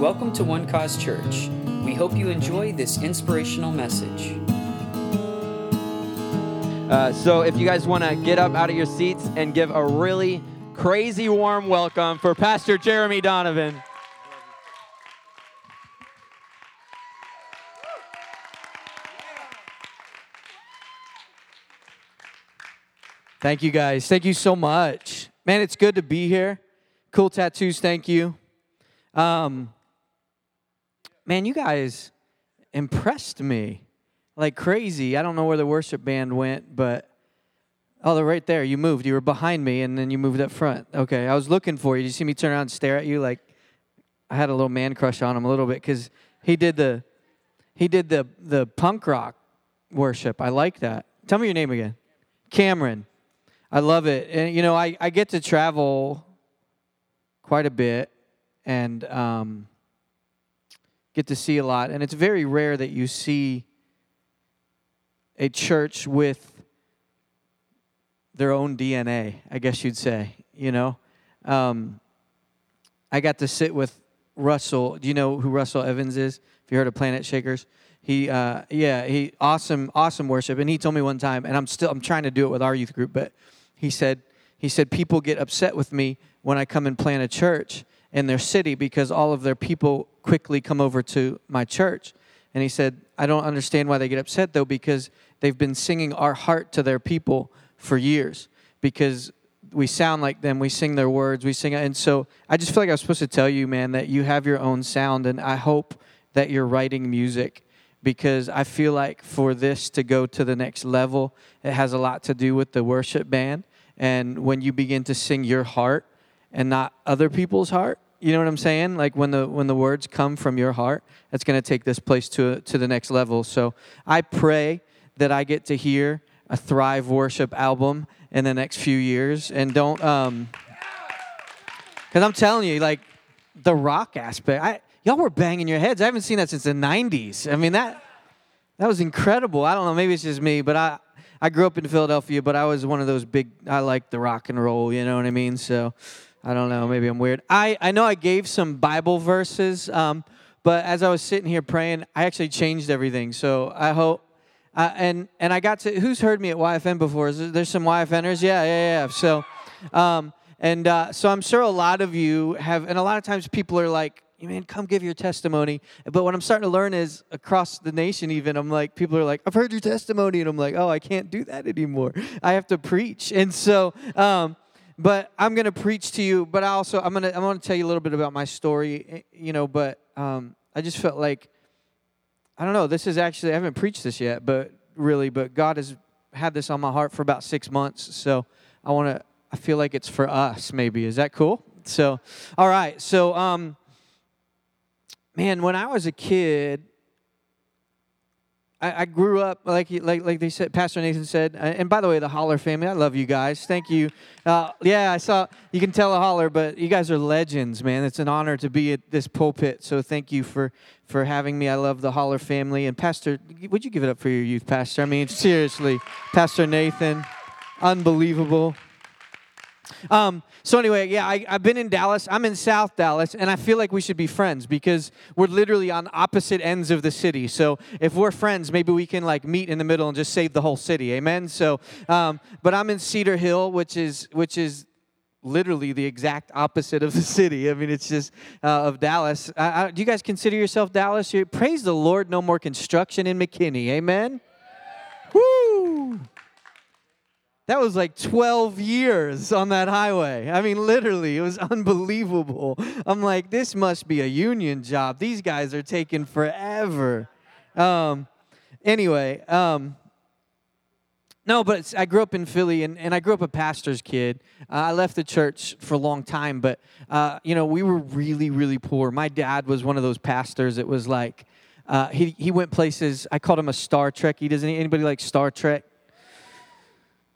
Welcome to One Cause Church. We hope you enjoy this inspirational message. Uh, so, if you guys want to get up out of your seats and give a really crazy warm welcome for Pastor Jeremy Donovan. Thank you guys. Thank you so much. Man, it's good to be here. Cool tattoos, thank you. Um, man, you guys impressed me like crazy. I don't know where the worship band went, but oh, they're right there. You moved. You were behind me, and then you moved up front. Okay, I was looking for you. Did you see me turn around and stare at you? Like I had a little man crush on him a little bit because he did the he did the the punk rock worship. I like that. Tell me your name again. Cameron. I love it. And you know, I, I get to travel quite a bit and um, get to see a lot. And it's very rare that you see a church with their own DNA, I guess you'd say, you know. Um, I got to sit with Russell. Do you know who Russell Evans is? If you heard of Planetshakers, he, uh, yeah, he awesome, awesome worship. And he told me one time, and I'm still, I'm trying to do it with our youth group, but he said, he said people get upset with me when I come and plant a church in their city because all of their people quickly come over to my church. And he said, I don't understand why they get upset though, because they've been singing our heart to their people for years. Because we sound like them, we sing their words, we sing. And so I just feel like I was supposed to tell you, man, that you have your own sound. And I hope that you're writing music because I feel like for this to go to the next level, it has a lot to do with the worship band. And when you begin to sing your heart and not other people's heart, you know what I'm saying? Like when the when the words come from your heart, it's going to take this place to to the next level. So I pray that I get to hear a Thrive worship album in the next few years, and don't um, because I'm telling you, like the rock aspect, I y'all were banging your heads. I haven't seen that since the '90s. I mean that that was incredible. I don't know, maybe it's just me, but I I grew up in Philadelphia, but I was one of those big. I like the rock and roll. You know what I mean? So I don't know. Maybe I'm weird. I I know I gave some Bible verses, um, but as I was sitting here praying, I actually changed everything. So I hope. Uh, and and I got to who's heard me at YFN before? There, there's some YFNers? Yeah, yeah, yeah. So, um, and uh, so I'm sure a lot of you have, and a lot of times people are like, man, come give your testimony. But what I'm starting to learn is across the nation, even, I'm like, people are like, I've heard your testimony. And I'm like, oh, I can't do that anymore. I have to preach. And so, um, but I'm going to preach to you, but I also, I'm going to, I'm going to tell you a little bit about my story, eh, you know, but um, I just felt like, I don't know, this is actually, I haven't preached this yet, but really, but God has had this on my heart for about six months. So I want to, I feel like it's for us, maybe. Is that cool? So, all right. So, um, man, when I was a kid, I, I grew up like like like they said. Pastor Nathan said, uh, and by the way, the Holler family, I love you guys. Thank you. Uh, yeah, I saw you can tell a Holler, but you guys are legends, man. It's an honor to be at this pulpit. So thank you for for having me. I love the Holler family and Pastor. Would you give it up for your youth pastor? I mean, seriously, Pastor Nathan, unbelievable. Um, so anyway, yeah, I, have been in Dallas. I'm in South Dallas, and I feel like we should be friends because we're literally on opposite ends of the city. So if we're friends, maybe we can like meet in the middle and just save the whole city. Amen. So, um, but I'm in Cedar Hill, which is which is literally the exact opposite of the city. I mean, it's just uh, of Dallas. Uh, do you guys consider yourself Dallas? You're, praise the Lord, no more construction in McKinney. Amen. Woo! That was like 12 years on that highway. I mean, literally, it was unbelievable. I'm like, this must be a union job. These guys are taking forever. Um, anyway, um, no, but I grew up in Philly, and, and I grew up a pastor's kid. Uh, I left the church for a long time, but, uh, you know, we were really, really poor. My dad was one of those pastors. It was like, uh, he, he went places, I called him a Star Trek. He doesn't anybody like Star Trek?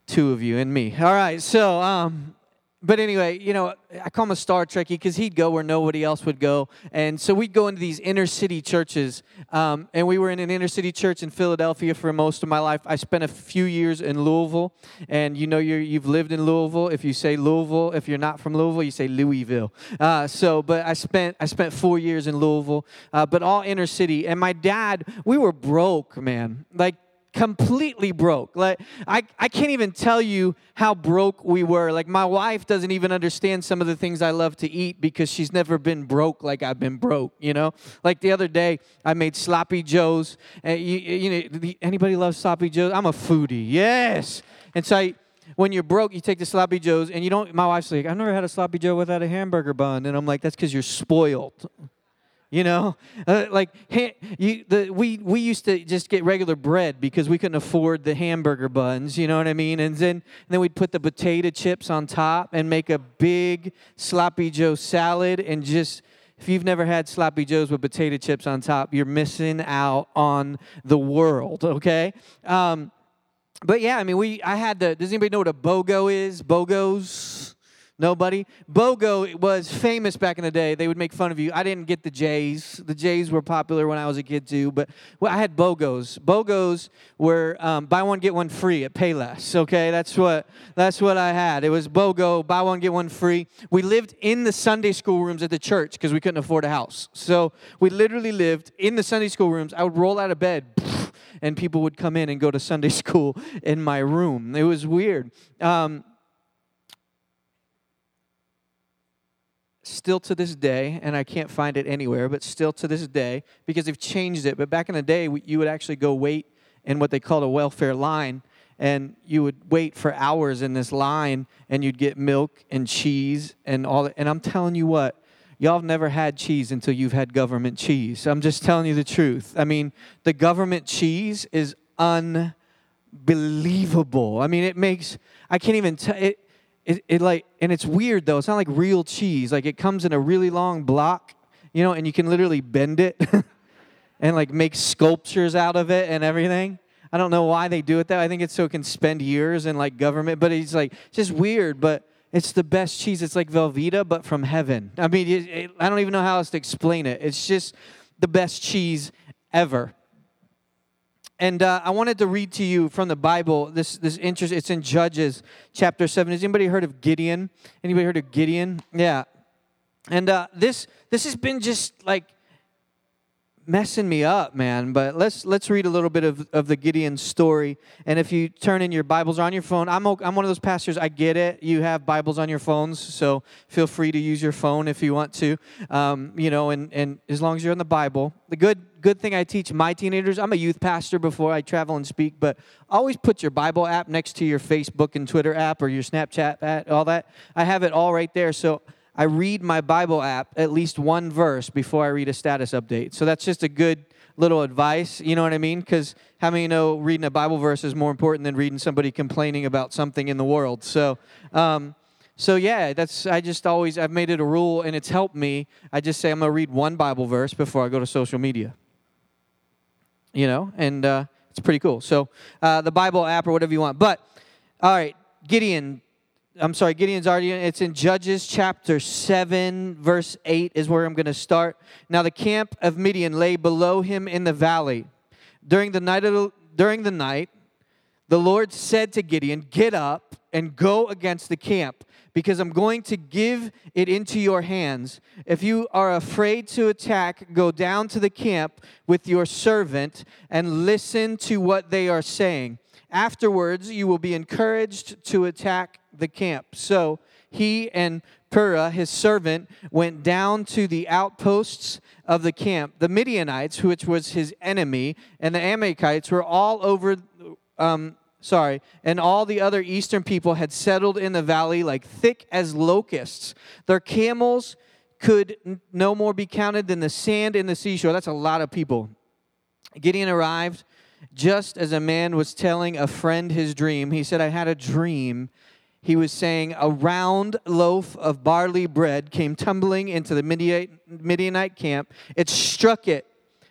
Two of you and me. All right, so um, but anyway, you know, I call him a Star Trekkie because he'd go where nobody else would go. And so we'd go into these inner city churches. Um, and we were in an inner city church in Philadelphia for most of my life. I spent a few years in Louisville. And you know, you're, you've lived in Louisville. If you say Louisville, if you're not from Louisville, you say Louisville. Uh, so, but I spent, I spent four years in Louisville, uh, but all inner city. And my dad, we were broke, man. Like, completely broke. Like I, I can't even tell you how broke we were. Like my wife doesn't even understand some of the things I love to eat because she's never been broke like I've been broke, you know? Like the other day I made sloppy joes you, you know anybody loves sloppy joes? I'm a foodie. Yes. And so I when you're broke, you take the sloppy joes and you don't my wife's like, I've never had a sloppy joe without a hamburger bun and I'm like that's cuz you're spoiled you know? Uh, like you, the, we, we used to just get regular bread because we couldn't afford the hamburger buns you know what i mean? And then, and then we'd put the potato chips on top and make a big sloppy joe salad and just if you've never had sloppy joes with potato chips on top you're missing out on the world okay? Um, but yeah i mean we i had the does anybody know what a bogo is? Bogos Nobody? BOGO was famous back in the day. They would make fun of you. I didn't get the J's. The J's were popular when I was a kid too, but well, I had BOGOs. BOGOs were um, buy one get one free at Payless. Okay, that's what that's what I had. It was BOGO, buy one get one free. We lived in the Sunday school rooms at the church because we couldn't afford a house. So we literally lived in the Sunday school rooms. I would roll out of bed. And people would come in and go to Sunday school in my room. It was weird. Um, still to this day, and I can't find it anywhere, but still to this day, because they've changed it. But back in the day, you would actually go wait in what they called a welfare line, and you would wait for hours in this line, and you'd get milk and cheese and all that. And I'm telling you what, y'all have never had cheese until you've had government cheese. I'm just telling you the truth. I mean, the government cheese is unbelievable. I mean, it makes, I can't even tell it it, it like and it's weird though. It's not like real cheese. Like it comes in a really long block you know and you can literally bend it and like make sculptures out of it and everything. I don't know why they do it that i think it's so it can spend years in like government but it's like it's just weird but it's the best cheese. It's like velveeta but from heaven. I mean it, it, i don't even know how else to explain it. It's just the best cheese ever and uh, I wanted to read to you from the Bible this this interest. It's in Judges chapter seven. Has anybody heard of Gideon? Anybody heard of Gideon? Yeah. And uh, this this has been just like messing me up, man. But let's let's read a little bit of, of the Gideon story. And if you turn in your Bibles on your phone, I'm I'm one of those pastors. I get it. You have Bibles on your phones, so feel free to use your phone if you want to. Um, you know, and and as long as you're in the Bible, the good good thing I teach my teenagers. I'm a youth pastor before I travel and speak, but always put your Bible app next to your Facebook and Twitter app or your Snapchat app, all that. I have it all right there. So I read my Bible app at least one verse before I read a status update. So that's just a good little advice. You know what I mean? Because how many know reading a Bible verse is more important than reading somebody complaining about something in the world? So, um, so yeah, that's I just always I've made it a rule, and it's helped me. I just say I'm gonna read one Bible verse before I go to social media. You know, and uh, it's pretty cool. So uh, the Bible app or whatever you want. But all right, Gideon I'm sorry, Gideon's already in. It's in Judges chapter 7, verse 8 is where I'm going to start. Now the camp of Midian lay below him in the valley. During the night, the, during the night, the Lord said to Gideon, Get up and go against the camp, because I'm going to give it into your hands. If you are afraid to attack, go down to the camp with your servant and listen to what they are saying. Afterwards, you will be encouraged to attack the camp. So he and Purah, his servant, went down to the outposts of the camp. The Midianites, which was his enemy, and the Amalekites were all over, um, sorry, and all the other eastern people had settled in the valley like thick as locusts. Their camels could no more be counted than the sand in the seashore. That's a lot of people. Gideon arrived just as a man was telling a friend his dream. He said, I had a dream he was saying, A round loaf of barley bread came tumbling into the Midianite camp. It struck it.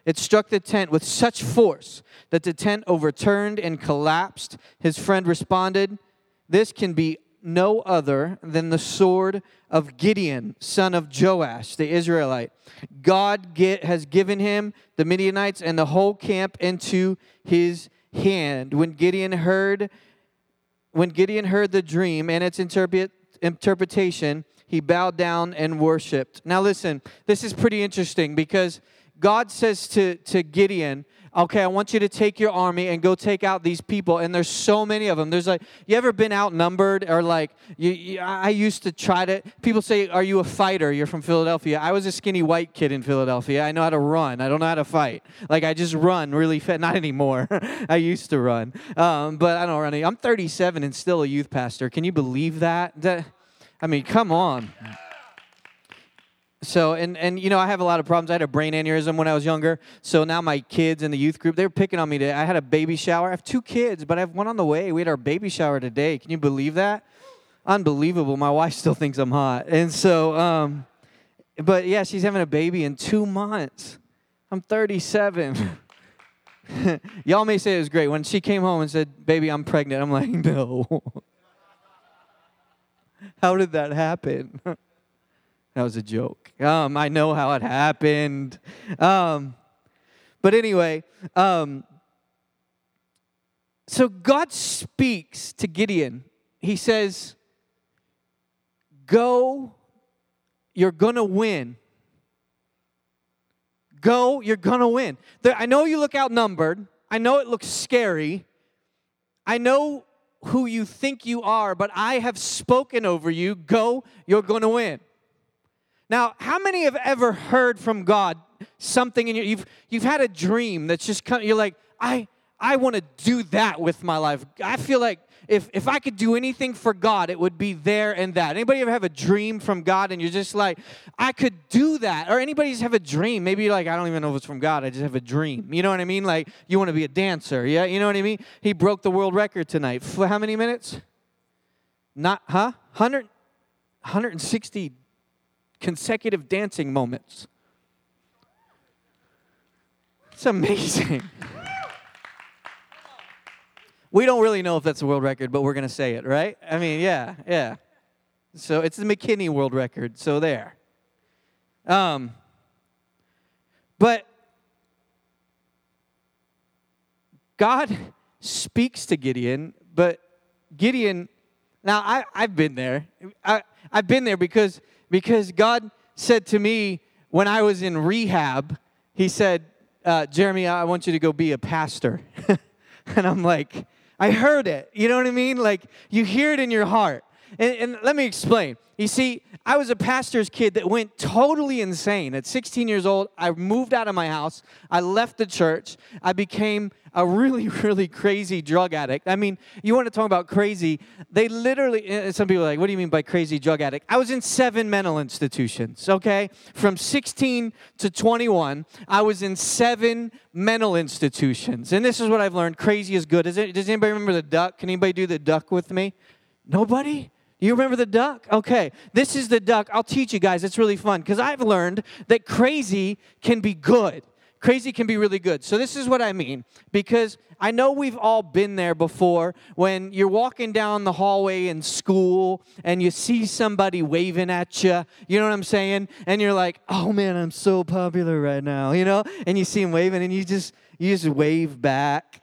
It struck the tent with such force that the tent overturned and collapsed. His friend responded, This can be no other than the sword of Gideon, son of Joash, the Israelite. God get, has given him the Midianites and the whole camp into his hand. When Gideon heard when Gideon heard the dream and its interpret, interpretation, he bowed down and worshiped. Now listen, this is pretty interesting because God says to, to Gideon, okay, I want you to take your army and go take out these people. And there's so many of them. There's like, you ever been outnumbered or like, you, you, I used to try to, people say, are you a fighter? You're from Philadelphia. I was a skinny white kid in Philadelphia. I know how to run. I don't know how to fight. Like, I just run really fast. Not anymore. I used to run. Um, but I don't run. Any. I'm 37 and still a youth pastor. Can you believe that? that I mean, come on. So and and you know I have a lot of problems. I had a brain aneurysm when I was younger. So now my kids in the youth group they're picking on me. Today. I had a baby shower. I have two kids, but I have one on the way. We had our baby shower today. Can you believe that? Unbelievable. My wife still thinks I'm hot, and so um, but yeah, she's having a baby in two months. I'm 37. Y'all may say it was great when she came home and said, "Baby, I'm pregnant." I'm like, no. How did that happen? That was a joke. Um, I know how it happened. Um, but anyway, um, so God speaks to Gideon. He says, Go, you're going to win. Go, you're going to win. I know you look outnumbered. I know it looks scary. I know who you think you are, but I have spoken over you. Go, you're going to win. Now, how many have ever heard from God something in your you've you've had a dream that's just come, you're like, I I want to do that with my life. I feel like if if I could do anything for God, it would be there and that. Anybody ever have a dream from God and you're just like, I could do that? Or anybody just have a dream? Maybe you're like, I don't even know if it's from God. I just have a dream. You know what I mean? Like you want to be a dancer. Yeah, you know what I mean? He broke the world record tonight. For how many minutes? Not huh? 100 160 consecutive dancing moments. It's amazing. we don't really know if that's a world record, but we're going to say it, right? I mean, yeah, yeah. So it's the McKinney world record, so there. Um, but God speaks to Gideon, but Gideon, now I, I've been there. I, I've been there because because God said to me when I was in rehab, He said, uh, Jeremy, I want you to go be a pastor. and I'm like, I heard it. You know what I mean? Like, you hear it in your heart. And, and, let me explain. You see, I was a pastor's kid that went totally insane. At 16 years old, I moved out of my house. I left the church. I became a really, really crazy drug addict. I mean, you want to talk about crazy? They literally, eh, some people are like, what do you mean by crazy drug addict? I was in seven mental institutions, okay? From 16 to 21, I was in seven mental institutions. And this is what I've learned crazy is good. Is it, does anybody remember the duck? Can anybody do the duck with me? Nobody? You remember the duck? Okay, this is the duck. I'll teach you guys. It's really fun because I've learned that crazy can be good. Crazy can be really good. So, this is what I mean because I know we've all been there before when you're walking down the hallway in school and you see somebody waving at you. You know what I'm saying? And you're like, oh man, I'm so popular right now, you know? And you see them waving and you just, you just wave back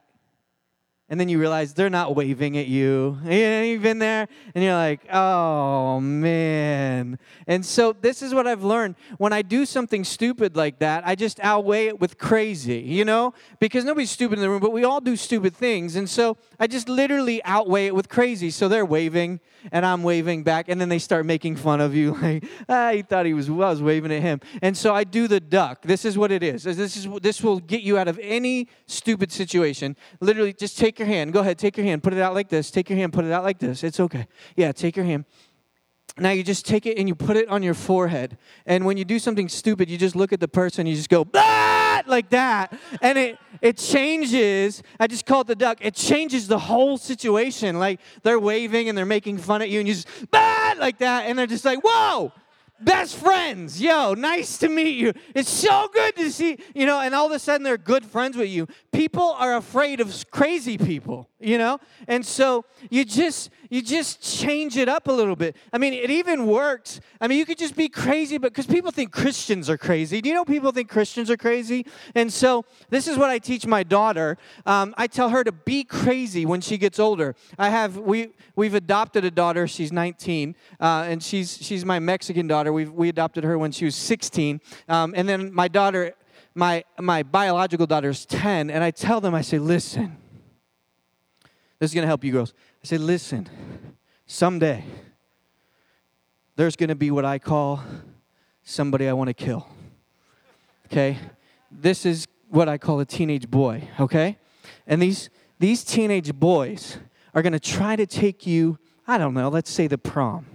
and then you realize they're not waving at you. You've been there, and you're like, oh man. And so this is what I've learned. When I do something stupid like that, I just outweigh it with crazy, you know? Because nobody's stupid in the room, but we all do stupid things. And so I just literally outweigh it with crazy. So they're waving, and I'm waving back, and then they start making fun of you, like, ah, he thought he was, well, I was waving at him. And so I do the duck. This is what it is. This is this will get you out of any stupid situation. Literally, just take take your hand. Go ahead, take your hand. Put it out like this. Take your hand, put it out like this. It's okay. Yeah, take your hand. Now you just take it and you put it on your forehead. And when you do something stupid, you just look at the person, you just go, ah! like that. And it it changes. I just call it the duck. It changes the whole situation. Like they're waving and they're making fun at you, and you just ah! like that, and they're just like, whoa! Best friends. Yo, nice to meet you. It's so good to see, you know, and all of a sudden they're good friends with you. People are afraid of crazy people, you know? And so you just you just change it up a little bit. I mean, it even works. I mean, you could just be crazy, but because people think Christians are crazy. Do you know people think Christians are crazy? And so this is what I teach my daughter. Um, I tell her to be crazy when she gets older. I have we we've adopted a daughter. She's 19, uh, and she's she's my Mexican daughter. We we adopted her when she was 16, um, and then my daughter. My, my biological daughter's 10, and I tell them, I say, listen, this is going to help you girls. I say, listen, someday there's going to be what I call somebody I want to kill. Okay? This is what I call a teenage boy, okay? And these these teenage boys are going to try to take you, I don't know, let's say the prom.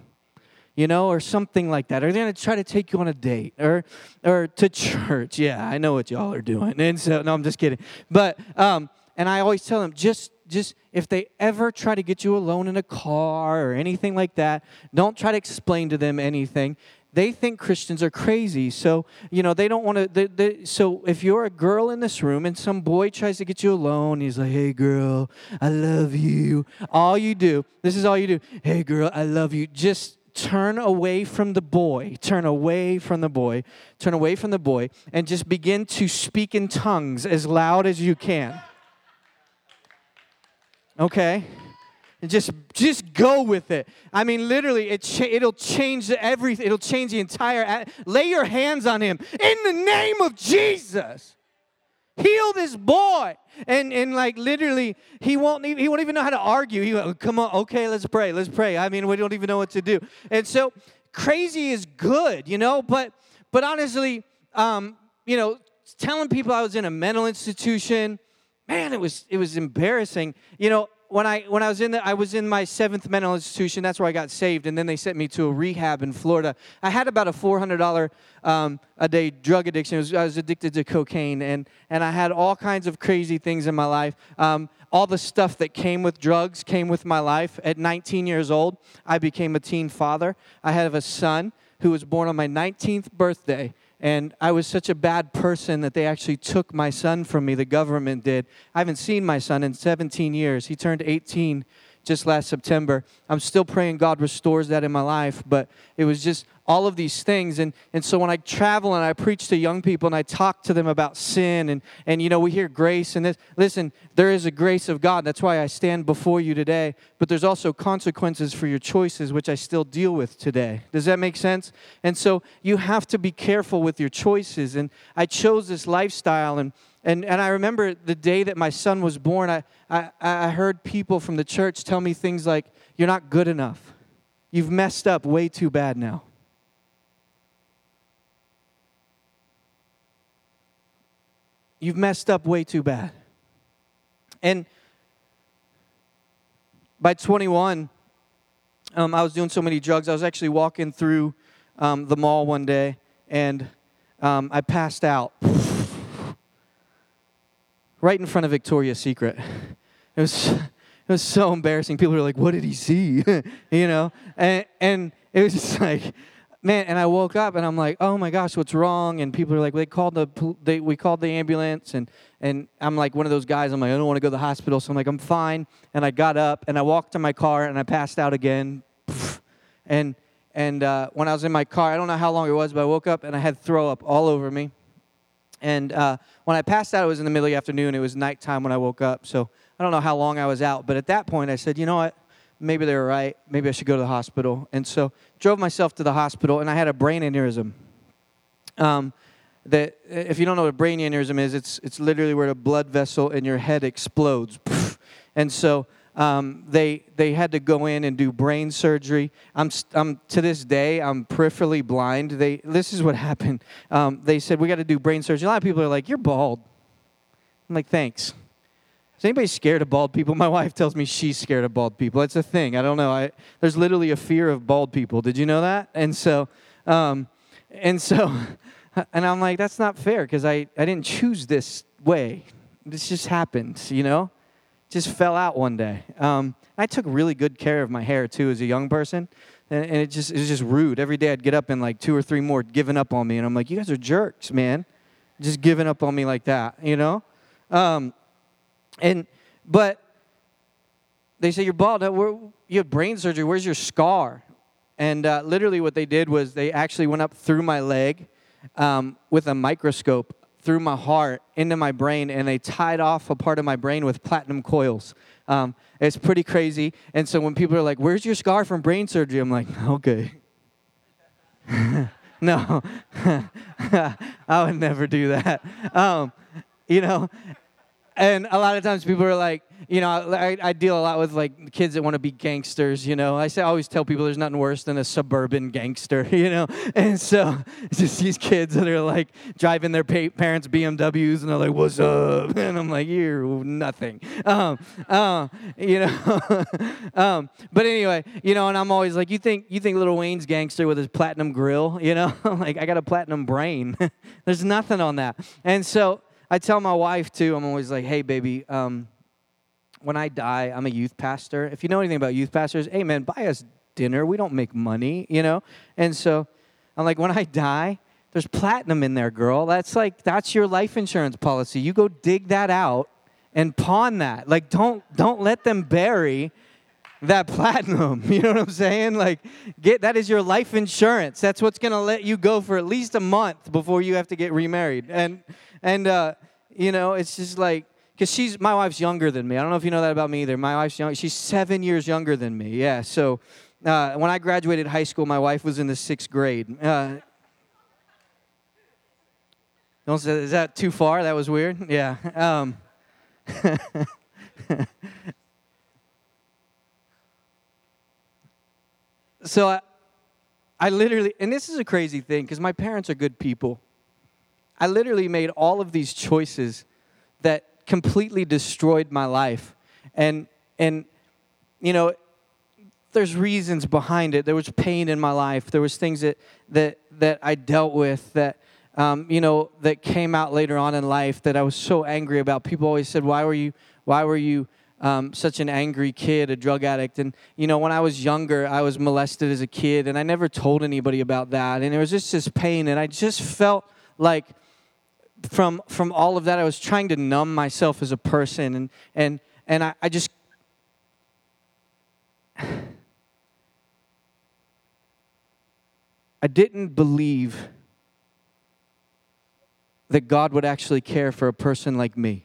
You know, or something like that. Or they're going to try to take you on a date or or to church. Yeah, I know what y'all are doing. And so no, I'm just kidding. But um and I always tell them just just if they ever try to get you alone in a car or anything like that, don't try to explain to them anything. They think Christians are crazy. So, you know, they don't want to. they so, if you're a girl in this room and some boy tries to get you alone, he's like, hey, girl, I love you. All you do, this is all you do. Hey, girl, I love you. Just turn away from the boy, turn away from the boy, turn away from the boy, and just begin to speak in tongues as loud as you can okay? And just just go with it. I mean, literally, it cha- it'll change everything. It'll change the entire. lay your hands on him in the name of Jesus. Heal this boy, and and like literally, he won't even, he won't even know how to argue. He will come on, okay, let's pray, let's pray. I mean, we don't even know what to do. And so, crazy is good, you know. But but honestly, um, you know, telling people I was in a mental institution man, it was it was embarrassing. You know, when I when I was in the I was in my seventh mental institution. That's where I got saved, and then they sent me to a rehab in Florida. I had about a four hundred dollar um, a day drug addiction. Was, I was addicted to cocaine, and and I had all kinds of crazy things in my life. Um, all the stuff that came with drugs came with my life. At 19 years old, I became a teen father. I have a son who was born on my 19th birthday. And I was such a bad person that they actually took my son from me. The government did. I haven't seen my son in 17 years. He turned 18 just last September. I'm still praying God restores that in my life, but it was just all of these things. And, and so when I travel and I preach to young people and I talk to them about sin and, and you know, we hear grace and this, listen, there is a grace of God. That's why I stand before you today. But there's also consequences for your choices, which I still deal with today. Does that make sense? And so you have to be careful with your choices. And I chose this lifestyle and and, and I remember the day that my son was born, I, I, I heard people from the church tell me things like, You're not good enough. You've messed up way too bad now. You've messed up way too bad. And by 21, um, I was doing so many drugs. I was actually walking through um, the mall one day and um, I passed out right in front of Victoria's Secret. It was, it was so embarrassing. People were like, "What did he see?" you know, and and it was just like, man. And I woke up and I'm like, "Oh my gosh, what's wrong?" And people are like, "They called the they we called the ambulance." And and I'm like one of those guys. I'm like, I don't want to go to the hospital, so I'm like, I'm fine. And I got up and I walked to my car and I passed out again. And and uh, when I was in my car, I don't know how long it was, but I woke up and I had throw up all over me. And uh, when I passed out, it was in the middle of the afternoon. It was nighttime when I woke up. So I don't know how long I was out. But at that point, I said, you know what? Maybe they were right. Maybe I should go to the hospital. And so drove myself to the hospital, and I had a brain aneurysm. Um, that if you don't know what a brain aneurysm is, it's it's literally where the blood vessel in your head explodes. And so um, they they had to go in and do brain surgery. I'm, I'm to this day I'm peripherally blind. They this is what happened. Um, they said we got to do brain surgery. A lot of people are like, "You're bald." I'm like, "Thanks." Is anybody scared of bald people? My wife tells me she's scared of bald people. It's a thing. I don't know. I, there's literally a fear of bald people. Did you know that? And so, um, and so, and I'm like, that's not fair because I, I didn't choose this way. This just happened, you know? Just fell out one day. Um, I took really good care of my hair too as a young person. and, and it just it was just rude. Every day I'd get up and like two or three more giving up on me, and I'm like, you guys are jerks, man, just giving up on me like that, you know. Um, and but they say you're bald. You have brain surgery. Where's your scar? And uh, literally, what they did was they actually went up through my leg um, with a microscope through my heart into my brain, and they tied off a part of my brain with platinum coils. Um, it's pretty crazy. And so when people are like, "Where's your scar from brain surgery?" I'm like, "Okay." no, I would never do that. Um, you know, and a lot of times people are like, you know, I, I deal a lot with like kids that want to be gangsters. You know, I say I always tell people there's nothing worse than a suburban gangster. You know, and so it's just these kids that are like driving their pa- parents' BMWs and they're like, "What's up?" And I'm like, "You're nothing." Um, uh, you know, um, but anyway, you know, and I'm always like, "You think you think Lil Wayne's gangster with his platinum grill?" You know, like I got a platinum brain. there's nothing on that, and so. I tell my wife too, I'm always like, hey, baby, um, when I die, I'm a youth pastor. If you know anything about youth pastors, hey, man, buy us dinner. We don't make money, you know? And so I'm like, when I die, there's platinum in there, girl. That's like, that's your life insurance policy. You go dig that out and pawn that. Like, don't, don't let them bury that platinum. You know what I'm saying? Like, get that is your life insurance. That's what's gonna let you go for at least a month before you have to get remarried. And and uh, you know, it's just like because she's my wife's younger than me. I don't know if you know that about me either. My wife's young. She's seven years younger than me. Yeah. So uh, when I graduated high school, my wife was in the sixth grade. Uh, don't say, is that too far? That was weird. Yeah. Um, so I, I literally, and this is a crazy thing because my parents are good people. I literally made all of these choices that completely destroyed my life. And and you know, there's reasons behind it. There was pain in my life. There was things that that that I dealt with that um, you know that came out later on in life that I was so angry about. People always said, "Why were you? Why were you?" Um, such an angry kid, a drug addict. And, you know, when I was younger, I was molested as a kid, and I never told anybody about that. And it was just this pain, and I just felt like from from all of that i was trying to numb myself as a person and and and i, I just i didn't believe that god would actually care for a person like me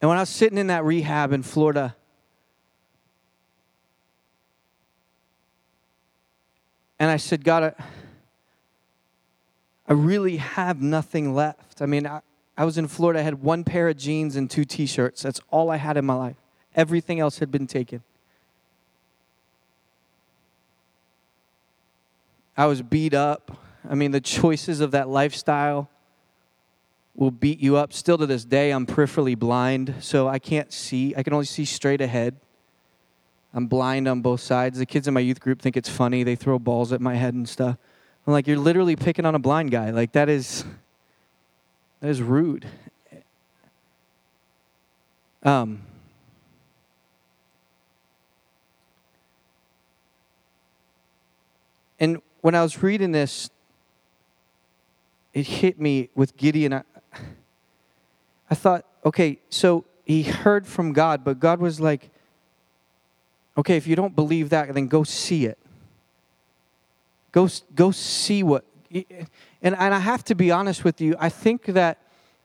and when i was sitting in that rehab in florida and i said god I, really have nothing left. I mean, I, I was in Florida, I had one pair of jeans and two t shirts. That's all I had in my life. Everything else had been taken. I was beat up. I mean, the choices of that lifestyle will beat you up. Still to this day, I'm peripherally blind, so I can't see. I can only see straight ahead. I'm blind on both sides. The kids in my youth group think it's funny. They throw balls at my head and stuff. I'm like, you're literally picking on a blind guy. Like, that is, that is rude. Um, and when I was reading this, it hit me with Gideon. I, I thought, okay, so he heard from God, but God was like, okay, if you don't believe that, then go see it. Go, go see what. And, and I have to be honest with you, I think that,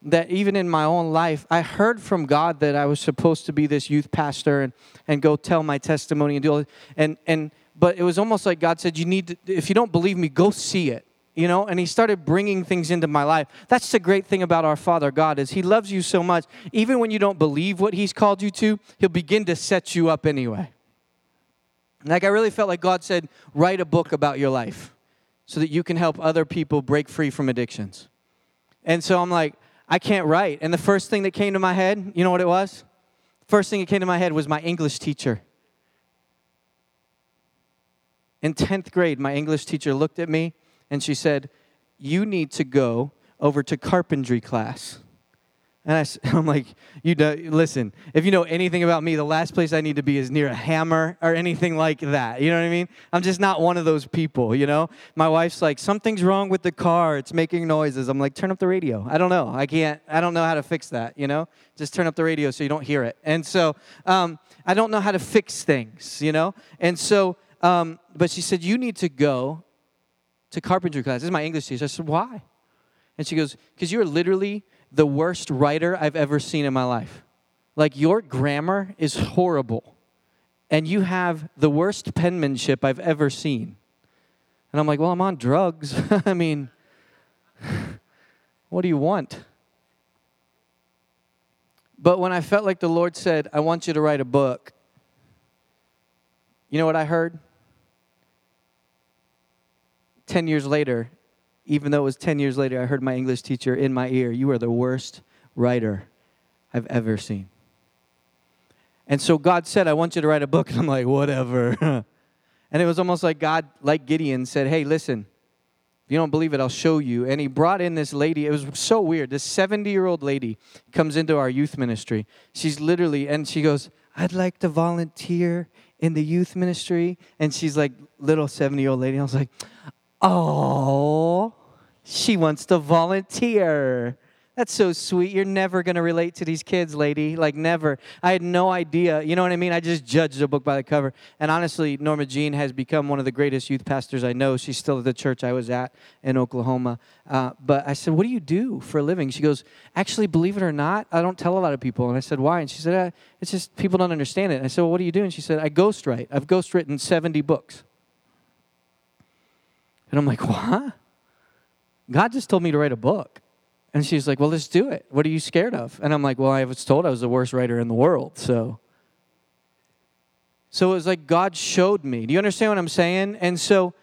that even in my own life, I heard from God that I was supposed to be this youth pastor and, and go tell my testimony and do all and, and but it was almost like God said, You need to, if you don't believe me, go see it you know and he started bringing things into my life that's the great thing about our father god is he loves you so much even when you don't believe what he's called you to he'll begin to set you up anyway like, I really felt like God said, write a book about your life so that you can help other people break free from addictions. And so I'm like, I can't write. And the first thing that came to my head, you know what it was? First thing that came to my head was my English teacher. In 10th grade, my English teacher looked at me and she said, You need to go over to carpentry class. And I, am like, you do, listen, if you know anything about me, the last place I need to be is near a hammer or anything like that. You know what I mean? I'm just not one of those people, you know? My wife's like, something's wrong with the car. It's making noises. I'm like, turn up the radio. I don't know. I can't, I don't know how to fix that, you know? Just turn up the radio so you don't hear it. And so um, I don't know how to fix things, you know? And so, um, but she said, you need to go to carpentry class. This is my English teacher. I said, why? And she goes, because you're literally the worst writer I've ever seen in my life. Like, your grammar is horrible, and you have the worst penmanship I've ever seen. And I'm like, well, I'm on drugs. I mean, what do you want? But when I felt like the Lord said, I want you to write a book, you know what I heard? 10 years later, even though it was 10 years later, I heard my English teacher in my ear, You are the worst writer I've ever seen. And so God said, I want you to write a book. And I'm like, Whatever. and it was almost like God, like Gideon, said, Hey, listen, if you don't believe it, I'll show you. And he brought in this lady. It was so weird. This 70 year old lady comes into our youth ministry. She's literally, and she goes, I'd like to volunteer in the youth ministry. And she's like, little 70 year old lady. I was like, Oh, she wants to volunteer. That's so sweet. You're never going to relate to these kids, lady. Like, never. I had no idea. You know what I mean? I just judged a book by the cover. And honestly, Norma Jean has become one of the greatest youth pastors I know. She's still at the church I was at in Oklahoma. Uh, but I said, What do you do for a living? She goes, Actually, believe it or not, I don't tell a lot of people. And I said, Why? And she said, uh, It's just people don't understand it. And I said, Well, what do you do? And she said, I ghostwrite. I've ghostwritten 70 books. And I'm like, what? God just told me to write a book. And she's like, well, let's do it. What are you scared of? And I'm like, well, I was told I was the worst writer in the world. So, so it was like God showed me. Do you understand what I'm saying? And so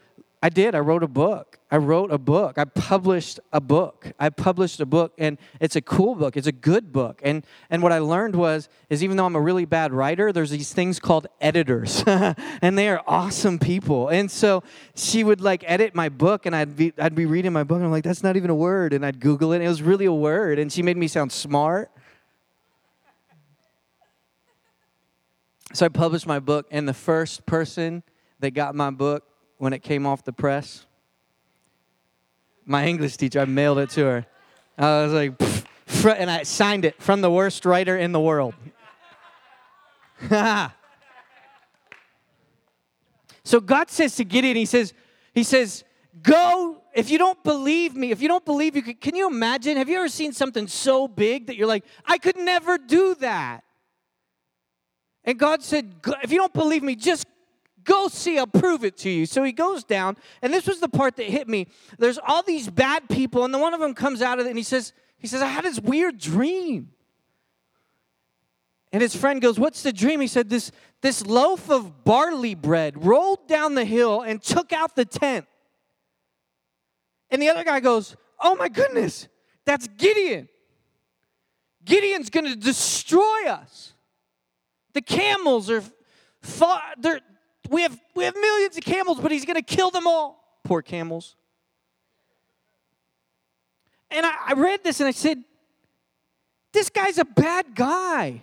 I did. I wrote a book. I wrote a book. I published a book. I published a book and it's a cool book. It's a good book. And and what I learned was is even though I'm a really bad writer, there's these things called editors. and they are awesome people. And so she would like edit my book and I'd be I'd be reading my book and I'm like that's not even a word and I'd google it and it was really a word and she made me sound smart. So I published my book and the first person that got my book when it came off the press? My English teacher, I mailed it to her. I was like, and I signed it from the worst writer in the world. so God says to Gideon, He says, He says, go. If you don't believe me, if you don't believe you, can, can you imagine? Have you ever seen something so big that you're like, I could never do that? And God said, if you don't believe me, just Go see, I'll prove it to you. So he goes down, and this was the part that hit me. There's all these bad people, and then one of them comes out of it and he says, he says, I had this weird dream. And his friend goes, What's the dream? He said, This, this loaf of barley bread rolled down the hill and took out the tent. And the other guy goes, Oh my goodness, that's Gideon. Gideon's going to destroy us. The camels are far, they're, we have, we have millions of camels, but he's going to kill them all. Poor camels. And I, I read this and I said, this guy's a bad guy.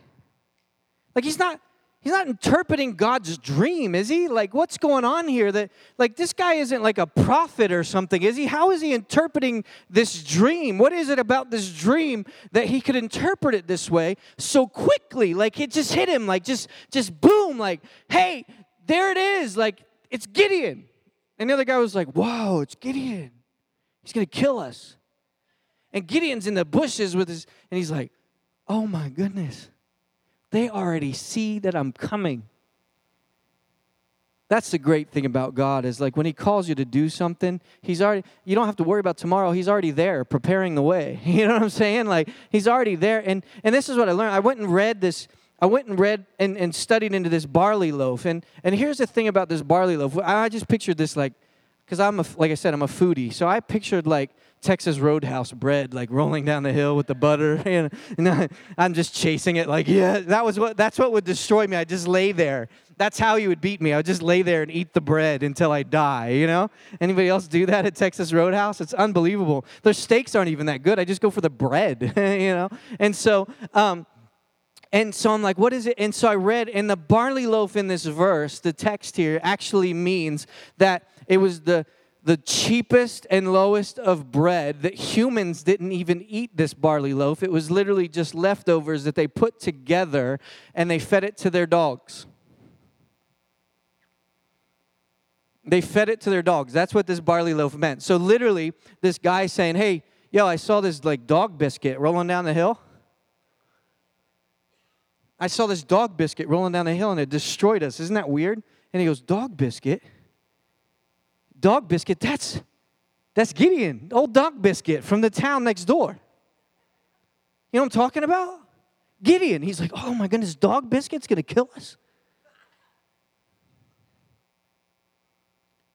Like he's not he's not interpreting God's dream, is he? Like what's going on here that like this guy isn't like a prophet or something, is he? How is he interpreting this dream? What is it about this dream that he could interpret it this way so quickly? Like it just hit him like just just boom like, "Hey, there it is. Like, it's Gideon. And the other guy was like, Whoa, it's Gideon. He's going to kill us. And Gideon's in the bushes with his, and he's like, Oh my goodness. They already see that I'm coming. That's the great thing about God is like when he calls you to do something, he's already you don't have to worry about tomorrow. He's already there preparing the way. You know what I'm saying? Like he's already there. And and this is what I learned. I went and read this I went and read and, and studied into this barley loaf. And, and here's the thing about this barley loaf. I just pictured this like, because I'm a, like I said, I'm a foodie. So I pictured like Texas Roadhouse bread, like rolling down the hill with the butter. And, and I'm just chasing it like, yeah, that was what, that's what would destroy me. I just lay there that's how you would beat me. I would just lay there and eat the bread until I die, you know? Anybody else do that at Texas Roadhouse? It's unbelievable. Their steaks aren't even that good. I just go for the bread, you know? And so, um, and so I'm like, what is it? And so I read, and the barley loaf in this verse, the text here actually means that it was the the cheapest and lowest of bread that humans didn't even eat this barley loaf. It was literally just leftovers that they put together and they fed it to their dogs. They fed it to their dogs. That's what this barley loaf meant. So literally, this guy saying, "Hey, yo, I saw this like dog biscuit rolling down the hill." I saw this dog biscuit rolling down the hill and it destroyed us. Isn't that weird? And he goes, Dog biscuit? Dog biscuit? That's that's Gideon, old dog biscuit from the town next door. You know what I'm talking about? Gideon. He's like, oh my goodness, dog biscuit's gonna kill us.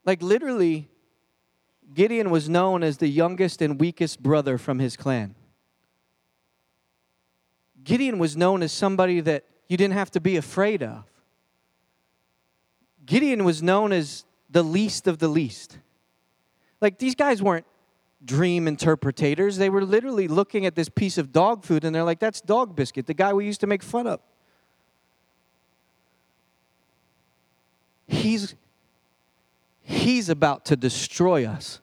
Like literally, Gideon was known as the youngest and weakest brother from his clan. Gideon was known as somebody that you didn't have to be afraid of. Gideon was known as the least of the least. Like these guys weren't dream interpretators. They were literally looking at this piece of dog food and they're like, that's dog biscuit, the guy we used to make fun of. He's He's about to destroy us.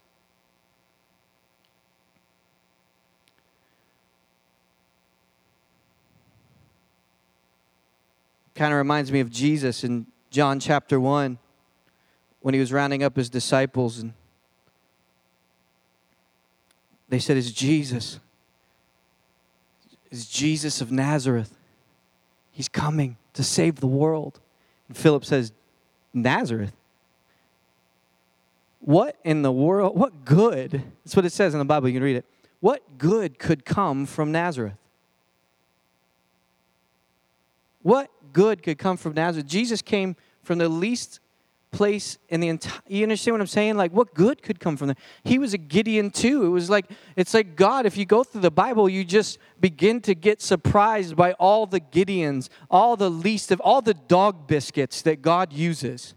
Kind of reminds me of Jesus in John chapter 1 when he was rounding up his disciples and they said, Is Jesus, is Jesus of Nazareth. He's coming to save the world. And Philip says, Nazareth? What in the world, what good, that's what it says in the Bible, you can read it. What good could come from Nazareth? What good could come from Nazareth? Jesus came from the least place in the entire you understand what i'm saying like what good could come from there he was a gideon too it was like it's like god if you go through the bible you just begin to get surprised by all the gideons all the least of all the dog biscuits that god uses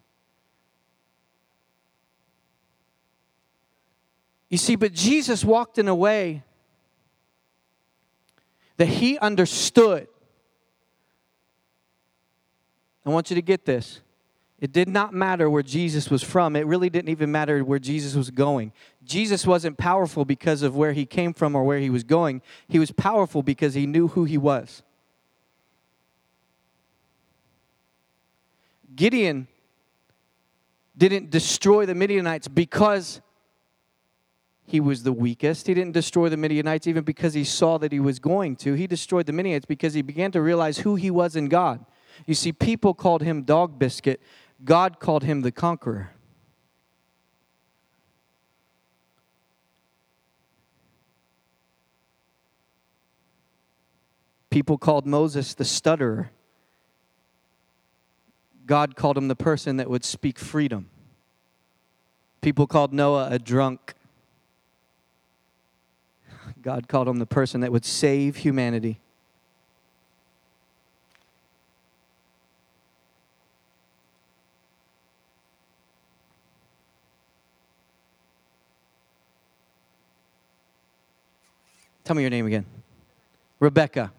You see, but Jesus walked in a way that he understood. I want you to get this. It did not matter where Jesus was from. It really didn't even matter where Jesus was going. Jesus wasn't powerful because of where he came from or where he was going. He was powerful because he knew who he was. Gideon didn't destroy the Midianites because he was the weakest. He didn't destroy the Midianites even because he saw that he was going to. He destroyed the Midianites because he began to realize who he was in God. You see, people called him dog biscuit, God called him the conqueror. People called Moses the stutterer. God called him the person that would speak freedom. People called Noah a drunk. God called him the person that would save humanity. Tell me your name again. Rebecca.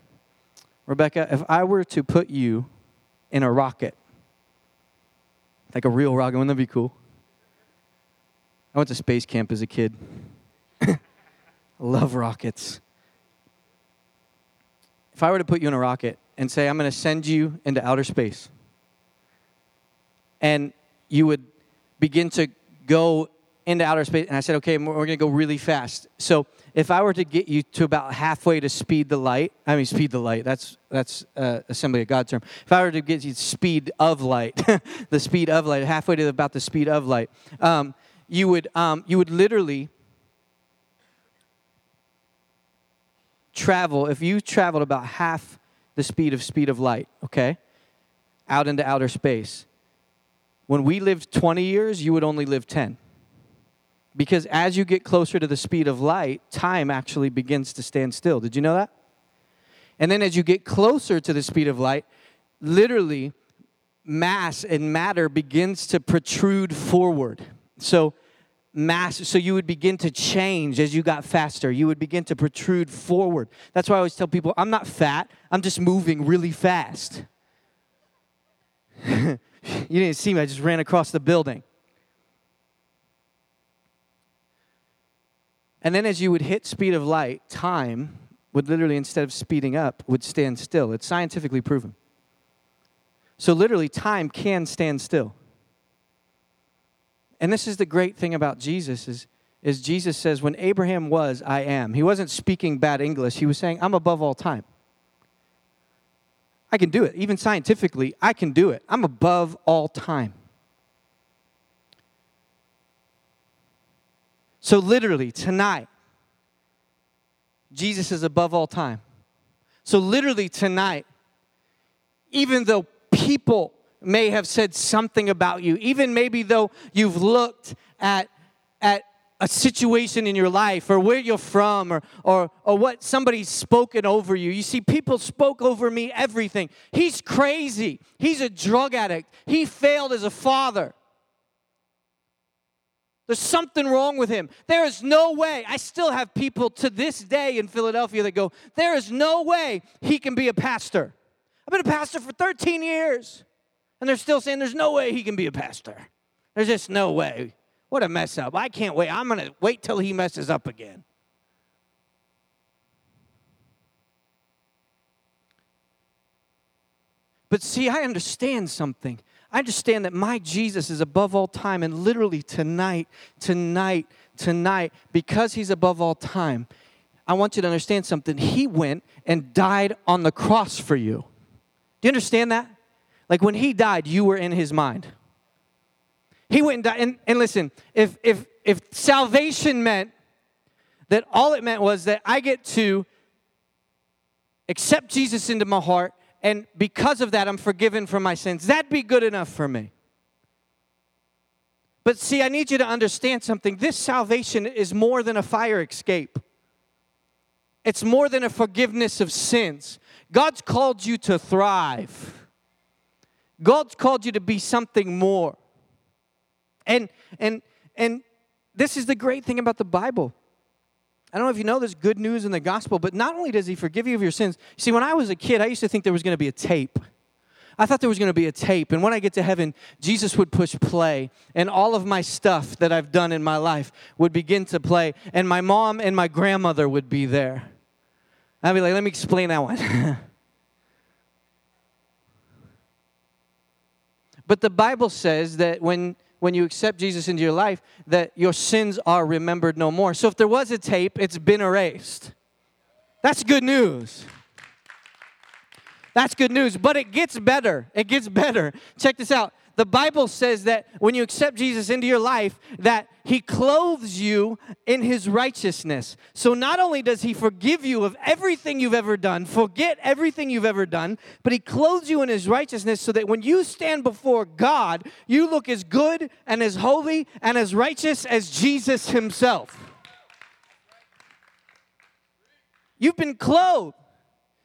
Rebecca, if I were to put you in a rocket, like a real rocket, wouldn't that be cool? I went to space camp as a kid love rockets. If I were to put you in a rocket and say, I'm going to send you into outer space, and you would begin to go into outer space, and I said, okay, we're going to go really fast. So if I were to get you to about halfway to speed the light, I mean speed the light. That's that's uh, assembly of God term. If I were to get you speed of light, the speed of light, halfway to about the speed of light, um, you would um, you would literally travel, if you traveled about half the speed of speed of light, okay, out into outer space, when we lived 20 years, you would only live 10. Because as you get closer to the speed of light, time actually begins to stand still. Did you know that? And then as you get closer to the speed of light, literally, mass and matter begins to protrude forward. So, mass, so you would begin to change as you got faster. You would begin to protrude forward. That's why I always tell people I'm not fat, I'm just moving really fast. you didn't see me, I just ran across the building. And then as you would hit speed of light, time would literally, instead of speeding up, would stand still. It's scientifically proven. So literally, time can stand still. And this is the great thing about Jesus is, is Jesus says, when Abraham was, I am. He wasn't speaking bad English. He was saying, I'm above all time. I can do it. Even scientifically, I can do it. I'm above all time. So, literally, tonight, Jesus is above all time. So, literally, tonight, even though people may have said something about you, even maybe though you've looked at, at a situation in your life or where you're from or, or, or what somebody's spoken over you. You see, people spoke over me everything. He's crazy. He's a drug addict. He failed as a father. There's something wrong with him. There is no way. I still have people to this day in Philadelphia that go, There is no way he can be a pastor. I've been a pastor for 13 years. And they're still saying, There's no way he can be a pastor. There's just no way. What a mess up. I can't wait. I'm going to wait till he messes up again. But see, I understand something. I understand that my Jesus is above all time, and literally tonight, tonight, tonight, because He's above all time, I want you to understand something. He went and died on the cross for you. Do you understand that? Like when He died, you were in His mind. He went and died. And, and listen, if, if, if salvation meant that all it meant was that I get to accept Jesus into my heart and because of that, I'm forgiven for my sins. That'd be good enough for me. But see, I need you to understand something. This salvation is more than a fire escape, it's more than a forgiveness of sins. God's called you to thrive, God's called you to be something more. And, and, and this is the great thing about the Bible. I don't know if you know this good news in the gospel, but not only does he forgive you of your sins. See, when I was a kid, I used to think there was going to be a tape. I thought there was going to be a tape, and when I get to heaven, Jesus would push play, and all of my stuff that I've done in my life would begin to play, and my mom and my grandmother would be there. I'd be like, let me explain that one. but the Bible says that when when you accept Jesus into your life that your sins are remembered no more. So if there was a tape, it's been erased. That's good news. That's good news, but it gets better. It gets better. Check this out the Bible says that when you accept Jesus into your life, that he clothes you in his righteousness. So not only does he forgive you of everything you've ever done, forget everything you've ever done, but he clothes you in his righteousness so that when you stand before God, you look as good and as holy and as righteous as Jesus himself. You've been clothed.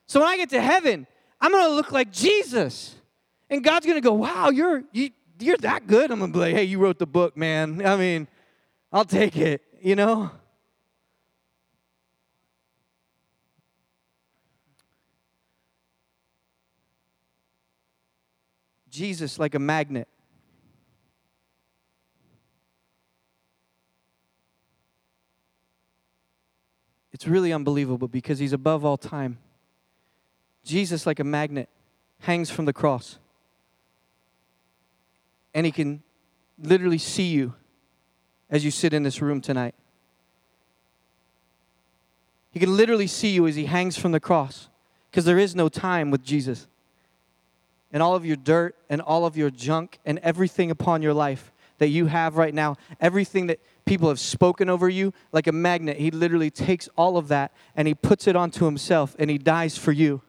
So when I get to heaven, I'm going to look like Jesus. And God's gonna go, wow, you're you, you're that good. I'm gonna be like, hey, you wrote the book, man. I mean, I'll take it, you know? Jesus like a magnet. It's really unbelievable because he's above all time. Jesus like a magnet hangs from the cross and He can literally see you as you sit in this room tonight. He can literally see you as He hangs from the cross because there is no time with Jesus. And all of your dirt and all of your junk and everything upon your life that you have right now, everything that people have spoken over you, like a magnet, He literally takes all of that and He puts it onto Himself and He dies for you.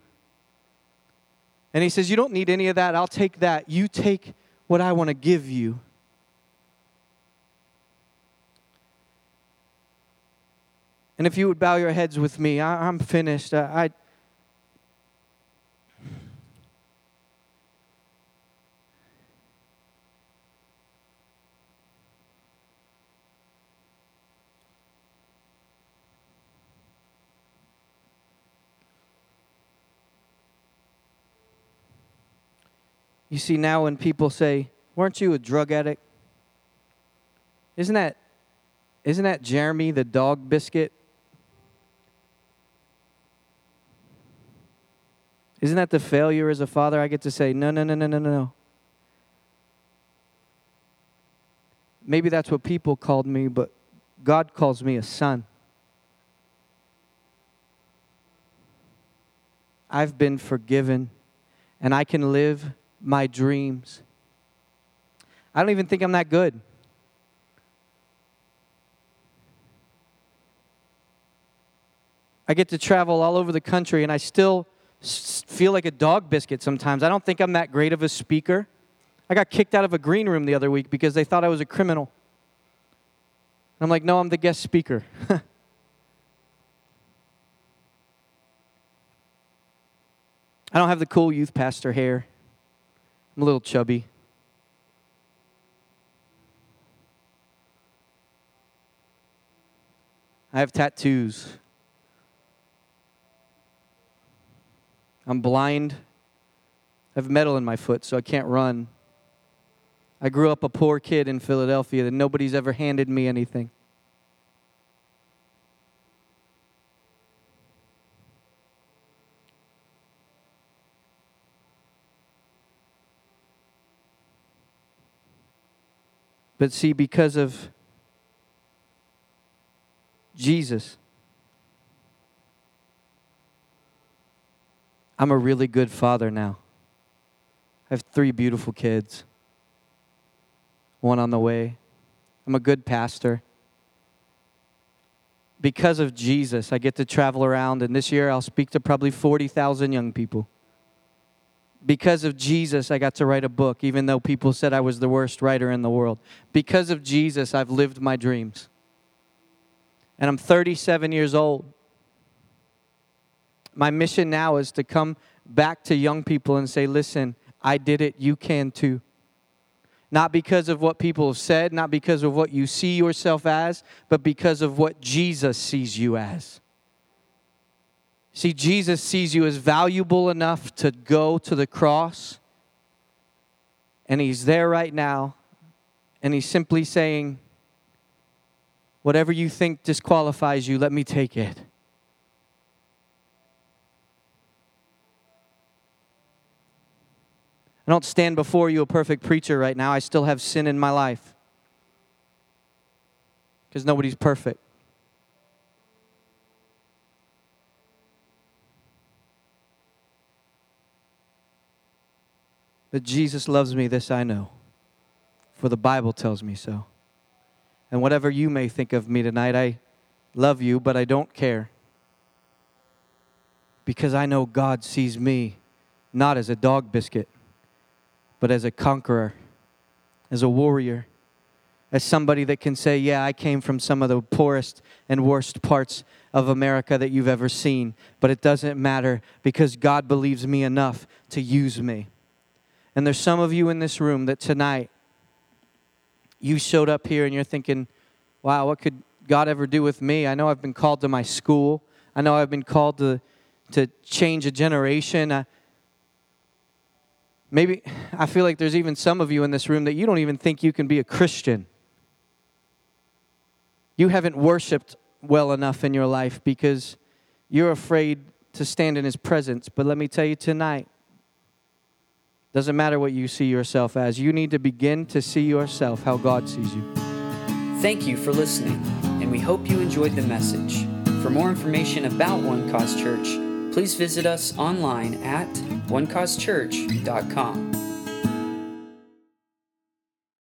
And He says, You don't need any of that. I'll take that. You take what I want to give you. And if you would bow your heads with me, I, am finished. I, I You see, now when people say, Weren't you a drug addict? Isn't that, isn't that Jeremy the dog biscuit? Isn't that the failure as a father? I get to say, No, no, no, no, no, no. Maybe that's what people called me, but God calls me a son. I've been forgiven and I can live my dreams. I don't even think I'm that good. I get to travel all over the country and I still feel like a dog biscuit sometimes. I don't think I'm that great of a speaker. I got kicked out of a green room the other week because they thought I was a criminal. I'm like, no, I'm the guest speaker. I don't have the cool youth pastor hair. I'm a little chubby. I have tattoos. I'm blind. I have metal in my foot, so I can't run. I grew up a poor kid in Philadelphia and nobody's ever handed me anything. But see, because of Jesus, I'm a really good father now. I have three beautiful kids, one on the way. I'm a good pastor. Because of Jesus, I get to travel around, and this year I'll speak to probably 40,000 young people because of Jesus, I got to write a book, even though people said I was the worst writer in the world. Because of Jesus, I've lived my dreams. And I'm 37 years old. My mission now is to come back to young people and say, listen, I did it, you can too. Not because of what people have said, not because of what you see yourself as, but because of what Jesus sees you as. See, Jesus sees you as valuable enough to go to the cross, and He's there right now, and He's simply saying, Whatever you think disqualifies you, let me take it. I don't stand before you a perfect preacher right now. I still have sin in my life because nobody's perfect. That Jesus loves me, this I know, for the Bible tells me so. And whatever you may think of me tonight, I love you, but I don't care. Because I know God sees me not as a dog biscuit, but as a conqueror, as a warrior, as somebody that can say, Yeah, I came from some of the poorest and worst parts of America that you've ever seen, but it doesn't matter because God believes me enough to use me. And there's some of you in this room that tonight you showed up here and you're thinking, wow, what could God ever do with me? I know I've been called to my school. I know I've been called to, to change a generation. Uh, maybe I feel like there's even some of you in this room that you don't even think you can be a Christian. You haven't worshiped well enough in your life because you're afraid to stand in His presence. But let me tell you tonight, doesn't matter what you see yourself as. You need to begin to see yourself how God sees you. Thank you for listening, and we hope you enjoyed the message. For more information about One Cause Church, please visit us online at onecausechurch.com.